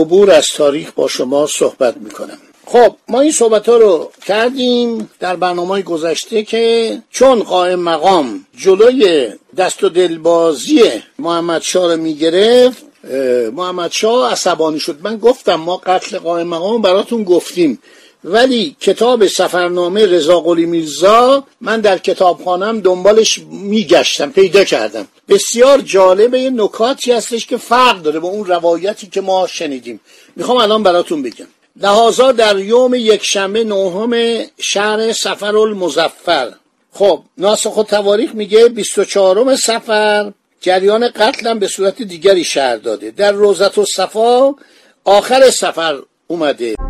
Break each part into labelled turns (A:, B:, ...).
A: عبور از تاریخ با شما صحبت می‌کنم. خب ما این صحبت ها رو کردیم در برنامه گذشته که چون قائم مقام جلوی دست و دلبازی محمد شاه رو می‌گرفت محمد شاه عصبانی شد. من گفتم ما قتل قائم مقام براتون گفتیم. ولی کتاب سفرنامه رضا قلی میرزا من در کتابخانم دنبالش میگشتم پیدا کردم. بسیار جالب یه نکاتی هستش که فرق داره با اون روایتی که ما شنیدیم. می‌خوام الان براتون بگم. لحاظا در یوم یک شنبه نهم شهر سفر المزفر خب ناسخ تواریخ میگه 24 سفر جریان قتلم به صورت دیگری شهر داده. در روزت و صفا آخر سفر اومده.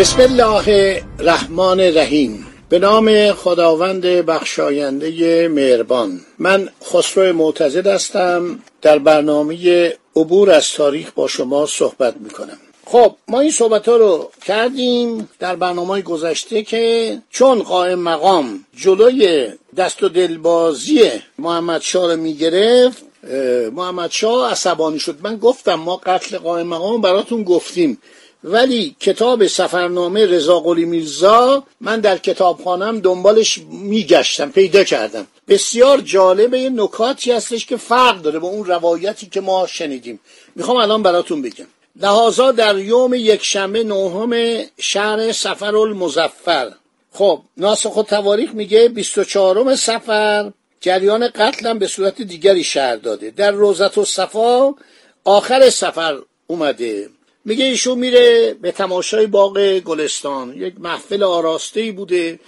A: بسم الله الرحمن الرحیم. به نام خداوند بخشاینده مهربان. من خسرو معتزد هستم. در برنامه عبور از تاریخ با شما صحبت می‌کنم. خب ما این صحبت ها رو کردیم در برنامه گذشته که چون قائم مقام جلوی دست و دلبازی محمد شاه رو می‌گرفت محمد شاه عصبانی شد. من گفتم ما قتل قائم مقام براتون گفتیم. ولی کتاب سفرنامه رضا قلی میرزا من در کتابخانم دنبالش میگشتم پیدا کردم. بسیار جالب یه نکاتی هستش که فرق داره با اون روایتی که ما شنیدیم. می‌خوام الان براتون بگم. لحاظا در یوم یک شنبه نهم شهر سفر المزفر خب ناسخ تواریخ میگه 24 سفر جریان قتلم به صورت دیگری شهر داده. در روزت و صفا آخر سفر اومده. میگه ایشون میره به تماشای باغ گلستان. یک محفل آراسته بوده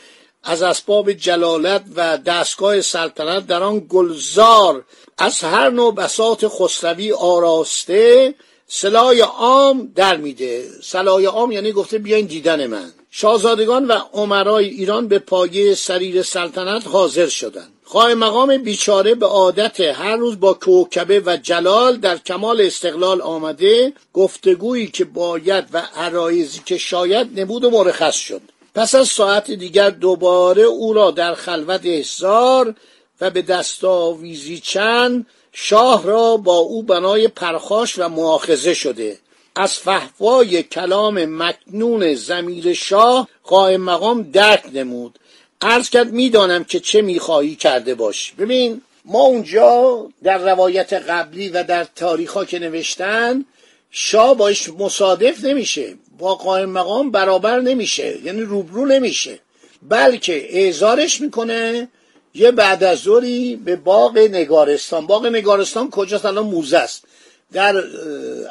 A: از اسباب جلالت و دستگاه سلطنت در آن گلزار. از هر نوع بساط خسروی آراسته سلای عام در میده. سلای عام یعنی گفته بیاین دیدن من. شاهزادگان و عمرای ایران به پایه سریر سلطنت حاضر شدند. قائم مقام بیچاره به عادت هر روز با کوکبه و جلال در کمال استقلال آمده گفتگویی که باید و عرایزی که شاید نبود و مرخص شد. پس از ساعت دیگر دوباره او را در خلوت احضار و به دستاویزی چند شاه را با او بنای پرخاش و معاخزه شده. از فهوای کلام مکنون زمیر شاه قائم مقام درک نمود. عرض کرد می‌دانم که چه می‌خواهی کرده باشی. ببین ما اونجا در روایت قبلی و در تاریخ که نوشتن شاه باش مصادف نمیشه. با قائم مقام برابر نمیشه. یعنی روبرو نمیشه. بلکه اعزارش می‌کنه. یه بعد از ظهری به باغ نگارستان. باغ نگارستان کجاست؟ الان موزه است. در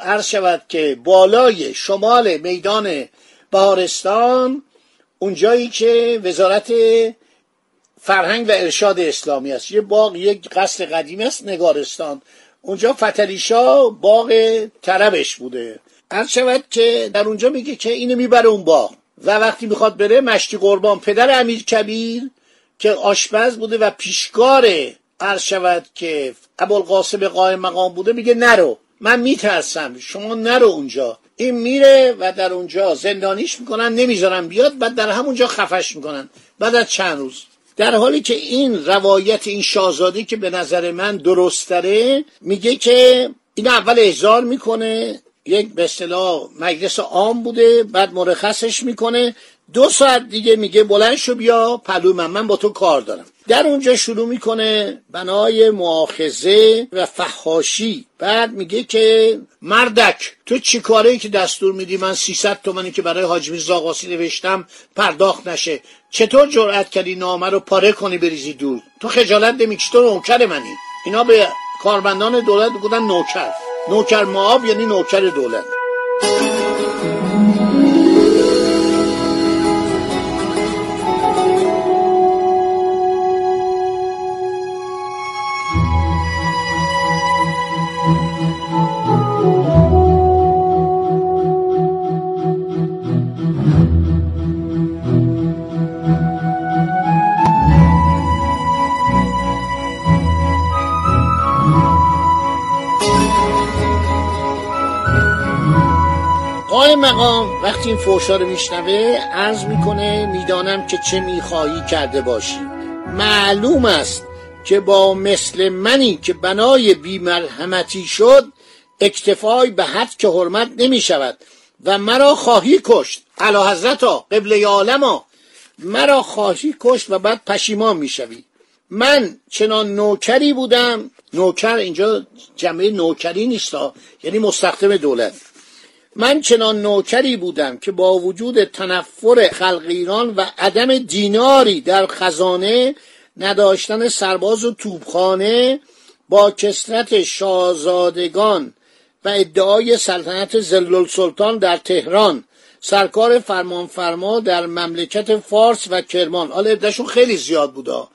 A: عرض شود که بالای شمال میدان بهارستان اونجایی که وزارت فرهنگ و ارشاد اسلامی است. یه باغ یک قصر قدیمی است نگارستان. اونجا فتلیشا باغ طربش بوده. هر شود که در اونجا میگه که اینو می‌بره اون باغ. و وقتی می‌خواد بره مشتی قربان پدر امیر کبیر که آشپز بوده و پیشکار عرض شود که ابوالقاسم قائم مقام بوده میگه نرو. من میترسم. شما نرو اونجا. این میره و در اونجا زندانیش می‌کنن نمی‌ذارن بیاد بعد در همونجا خفش می‌کنن. بعد از چند روز. در حالی که این روایت این شاهزاده که به نظر من درست داره میگه که این اول احضار می‌کنه یک به اصطلاح مجلس عام بوده بعد مرخصش می‌کنه. دو ساعت دیگه میگه بلند شو بیا پلو من من با تو کار دارم. در اونجا شروع می‌کنه بنای معاخزه و فحاشی. بعد میگه که مردک تو چی کاره که دستور میدی من 300 تومنی که برای حاج میرزا قاسی نوشتم پرداخت نشه؟ چطور جرأت کردی نامه رو پاره کنی بریزی دور؟ تو خجالت نمی‌کشی تو نوکر منی؟ اینا به کارمندان دولت بودن نوکر. نوکر معاب یعنی نوکر دولت. مقام وقتی این فوشا رو میشنوه عرض می‌کنه می‌دانم که چه می‌خواهی کرده باشی. معلوم است که با مثل منی که بنای بیمرحمتی شد اکتفای به حد که حرمت نمی شود و مرا خواهی کشت. علا حضرتا قبل عالما مرا خواهی کشت و بعد پشیمان می‌شوی. من چنان نوکری بودم. نوکر اینجا جمعه نوکری نیست یعنی مستخدم دولت. من چنان نوکری بودم که با وجود تنفر خلق ایران و عدم دیناری در خزانه نداشتن سرباز و توبخانه با کسرت شاهزادگان و ادعای سلطنت زلل سلطان در تهران سرکار فرمانفرما در مملکت فارس و کرمان. حالا عدهشون خیلی زیاد بودا.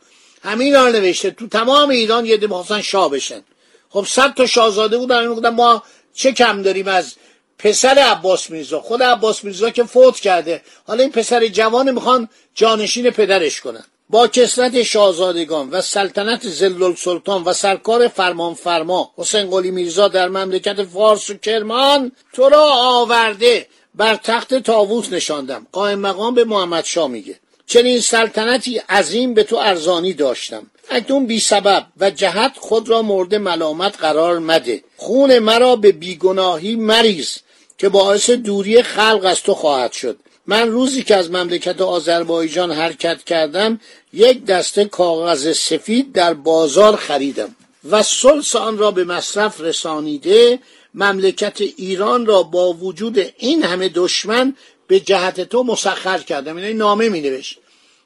A: همین را نوشته. تو تمام ایران یه ده شاه بشن. خب صد تا شاهزاده بودن ما چه کم داریم از پسر عباس میرزا. خود عباس میرزا که فوت کرده. حالا این پسر جوان می‌خوان جانشین پدرش کنن. با کسرت شاهزادگان و سلطنت زلل سلطان و سرکار فرمان فرما حسین قلی میرزا در مملکت فارس و کرمان تو را آورده. بر تخت تاووس نشاندم. قائم مقام به محمد شا میگه. چنین سلطنتی عظیم به تو ارزانی داشتم. اکنون بی سبب و جهت خود را مورد ملامت قرار مده. خون مرا به بیگناهی مریض که باعث دوری خلق از تو خواهد شد. من روزی که از مملکت آذربایجان حرکت کردم یک دسته کاغذ سفید در بازار خریدم و سلس آن را به مصرف رسانیده مملکت ایران را با وجود این همه دشمن به جهت تو مسخر کردم. یعنی نامه می نوشت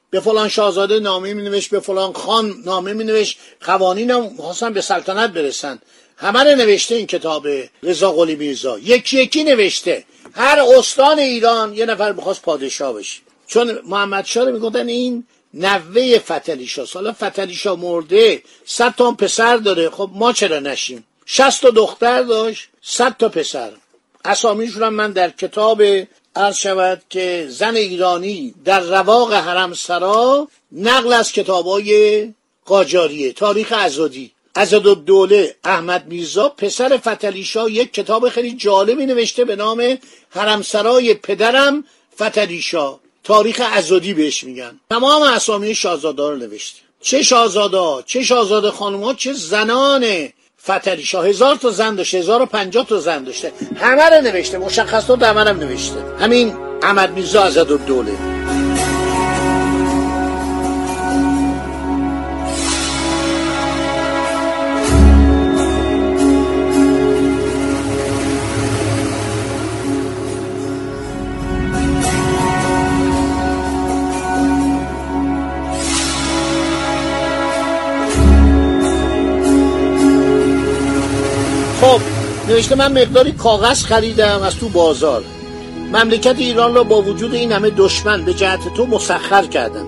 A: به فلان شاهزاده نامه می نوشت به فلان خان نامه می نوشت قوانین هم به سلطنت برسن. همه نوشته این کتاب رضا قلی میرزا. یکی یکی نوشته. هر استان ایران یه نفر می‌خواست پادشاه بشه. چون محمد شاه رو می‌گفتن این نوه فتلی شاه سالا فتلی شاه مرده صد تا پسر داره. خب ما چرا نشیم؟ شست تا دختر داشت صد تا پسر. اسامیشون من در کتاب عرض شود که زن ایرانی در رواق حرم سرا نقل از کتابای قاجاریه تاریخ ازادی دوله احمد میرزا پسر فتلیشا یک کتاب خیلی جالبی نوشته به نام حرمسرای پدرم فتلیشا تاریخ ازادی بهش میگن. تمام اسامی شاهزاده رو نوشته. چه شاهزاده چه شاهزاده خانوما چه زنان فتلیشا هزار تا زن داشته هزار و پنجاه تا زن داشته. همه رو نوشته مشخصات همه هم نوشته. همین احمد میرزا دوله. نوشته من مقداری کاغذ خریدم از تو بازار. مملکت ایران را با وجود این همه دشمن به جهت تو مسخر کردم.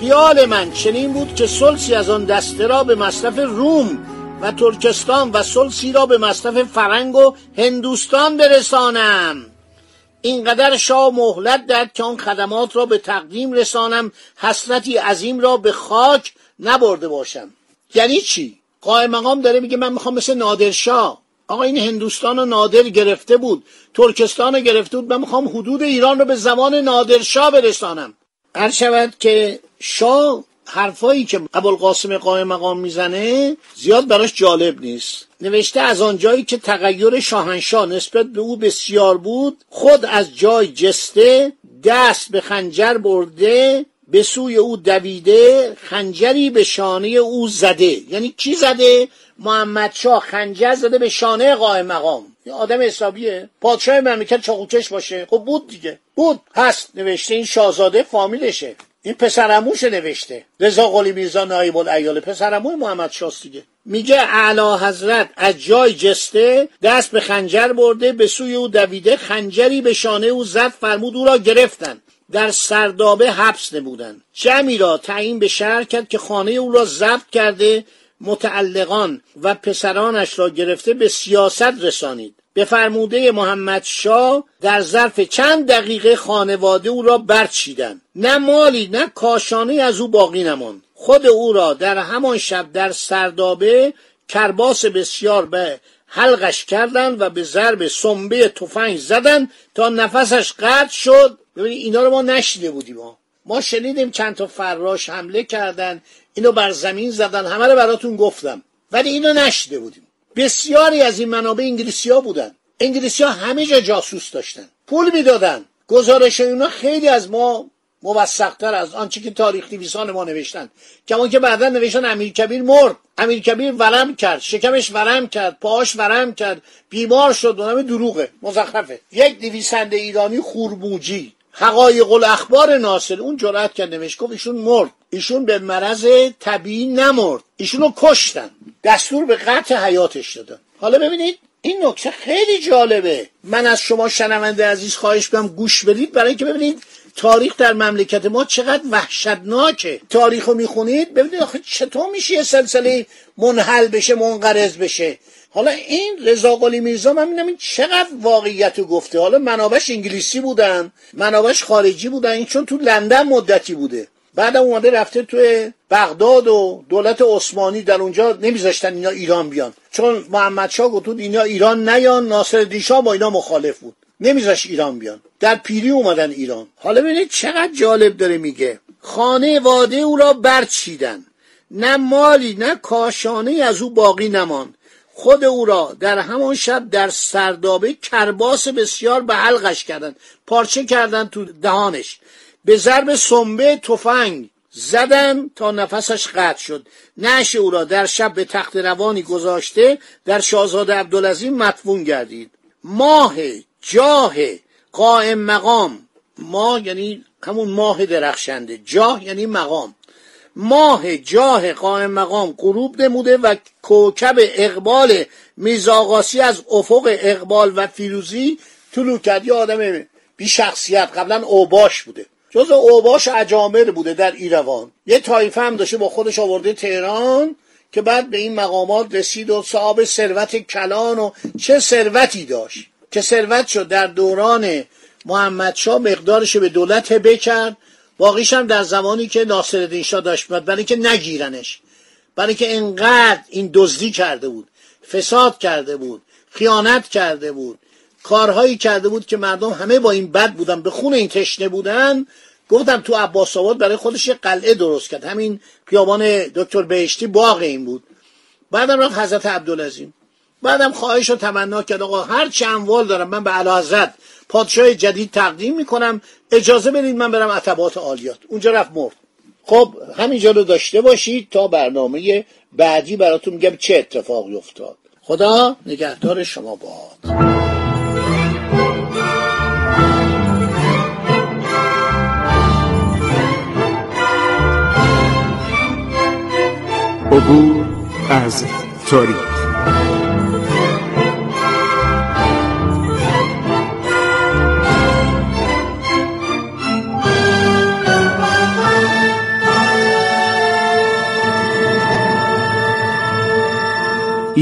A: خیال من چنین بود که سلسی از آن دسته را به مصرف روم و ترکستان و سلسی را به مصرف فرنگ و هندوستان برسانم. اینقدر شاه مهلت داد که آن خدمات را به تقدیم رسانم حسرتی عظیم را به خاک نبرده باشم. یعنی چی؟ قائم مقام داره میگه من می‌خوام مثل نادرشاه آقا این هندوستان رو نادر گرفته بود ترکستان رو گرفته بود من می‌خوام حدود ایران رو به زمان نادرشاه برسانم. هر شود که شاه حرفایی که ابوالقاسم قائم مقام می‌زنه زیاد براش جالب نیست. نوشته از آنجایی که تغییر شاهنشاه نسبت به او بسیار بود خود از جای جسته دست به خنجر برده به سوی او دویده خنجری به شانه او زده. یعنی کی زده؟ محمد شاه خنجر زده به شانه قائم مقام. آدم حسابیه. پادشاه مملکت چاقوکش باشه. خب بود دیگه. بود. هست. نوشته این شاهزاده فامیلشه. این پسرموش نوشته. رضا قلی میرزا نایب الایال پسرموی محمد شاست دیگه. میگه اعلی حضرت از جای جسته دست به خنجر برده به سوی او دویده خنجری به شانه او زد فرمود او را گرفتن. در سردابه حبس نمودن. جمعی را تعیین به شهر کرد که خانه او را ضبط کرده متعلقان و پسرانش را گرفته به سیاست رسانید. به فرموده محمد شاه در ظرف چند دقیقه خانواده او را برچیدند نه مالی نه کاشانه از او باقی نماند. خود او را در همان شب در سردابه کرباس بسیار به حلقش کردند و به ضرب سنبه تفنگ زدند تا نفسش قطع شد. ببینید اینا رو ما نشیده بودیم ما شنیدیم چند تا فراش حمله کردن اینو بر زمین زدن همه رو براتون گفتم. ولی اینو نشیده بودیم. بسیاری از این منابع انگلیسی ها بودن. انگلیسی ها همه جا جاسوس داشتن. پول می‌دادن. گزارش اینا خیلی از ما موثقتر از آنچه که تاریخ نویسان ما نوشتن. کما که بعدا نوشتن امیر کبیر مرد. امیر کبیر ورم کرد شکمش ورم کرد پاهاش ورم کرد بیمار شد اونم دروغه مزخرفه. یک نویسنده ایرانی خورموجی حقایق الاخبار ناصر اون جرأت کرد نوشت گفت ایشون مرد ایشون به مرض طبیعی نمرد ایشونو کشتن دستور به قطع حیاتش دادن. حالا ببینید این نکته خیلی جالبه. من از شما شنونده عزیز خواهش کنم گوش بدید برای که ببینید تاریخ در مملکت ما چقدر وحشتناکه. تاریخ رو می‌خونید ببینید آخه چطور میشه یه سلسله منحل بشه منقرض بشه. حالا این رضا قلی میرزا من می‌دونم این چقدر واقعیت گفته. حالا منابش انگلیسی بودن منابش خارجی بودن این چون تو لندن مدتی بوده. بعدم اومده رفته توی بغداد و دولت عثمانی در اونجا نمیذاشتن اینا ایران بیان. چون محمد شاه گفت اینا ایران نیان ناصر دیشا با اینا مخالف بود. نمیذاش ایران بیان. در پیری اومدن ایران. حالا ببینید چقدر جالب داره میگه. خانه واده او را برچیدن. نه مالی نه کاشانه از او باقی نماند. خود او را در همان شب در سردابه کرباس بسیار به حلقش کردند. پارچه کردند تو دهانش. به ضرب سنبه تفنگ زدن تا نفسش قطع شد. نعش او را در شب به تخت روانی گذاشته در شاهزاده عبدالعظیم مدفون گردید. ماه جاه قائم مقام. ماه یعنی همون ماه درخشنده. جاه یعنی مقام. ماه جاه قائم مقام غروب نموده و کوکب اقبال میزاقاسی از افق اقبال و فیروزی طلوع کرد. یه آدم بی شخصیت. قبلا اوباش بوده. جز اوباش اجامر بوده در ایروان. یه تایفه هم داشته با خودش آورده تهران که بعد به این مقامات رسید و صاحب ثروت کلان و چه ثروتی داشت. که ثروت شد در دوران محمد شاه مقدارش به دولت هبه کرد. باقیش هم در زمانی که ناصرالدین شاه داشت برای اینکه نگیرنش برای اینکه انقدر این دزدی کرده بود فساد کرده بود خیانت کرده بود کارهایی کرده بود که مردم همه با این بد بودن به خون این تشنه بودن گفتم تو عباس آباد برای خودش یه قلعه درست کرد. همین خیابان دکتر بهشتی باغ این بود. بعدم رفت حضرت عبدالعظیم. بعدم خواهش رو تمنا کرد آقا هر چه اموال دارم من به اعلی پادشاه جدید تقدیم می‌کنم. اجازه بدید من برم عتبات عالیات. اونجا رفت مرد. خب همینجا رو داشته باشید تا برنامه بعدی براتون میگم چه اتفاقی افتاد. خدا نگهدار شما باد.
B: عبور از تاریخ.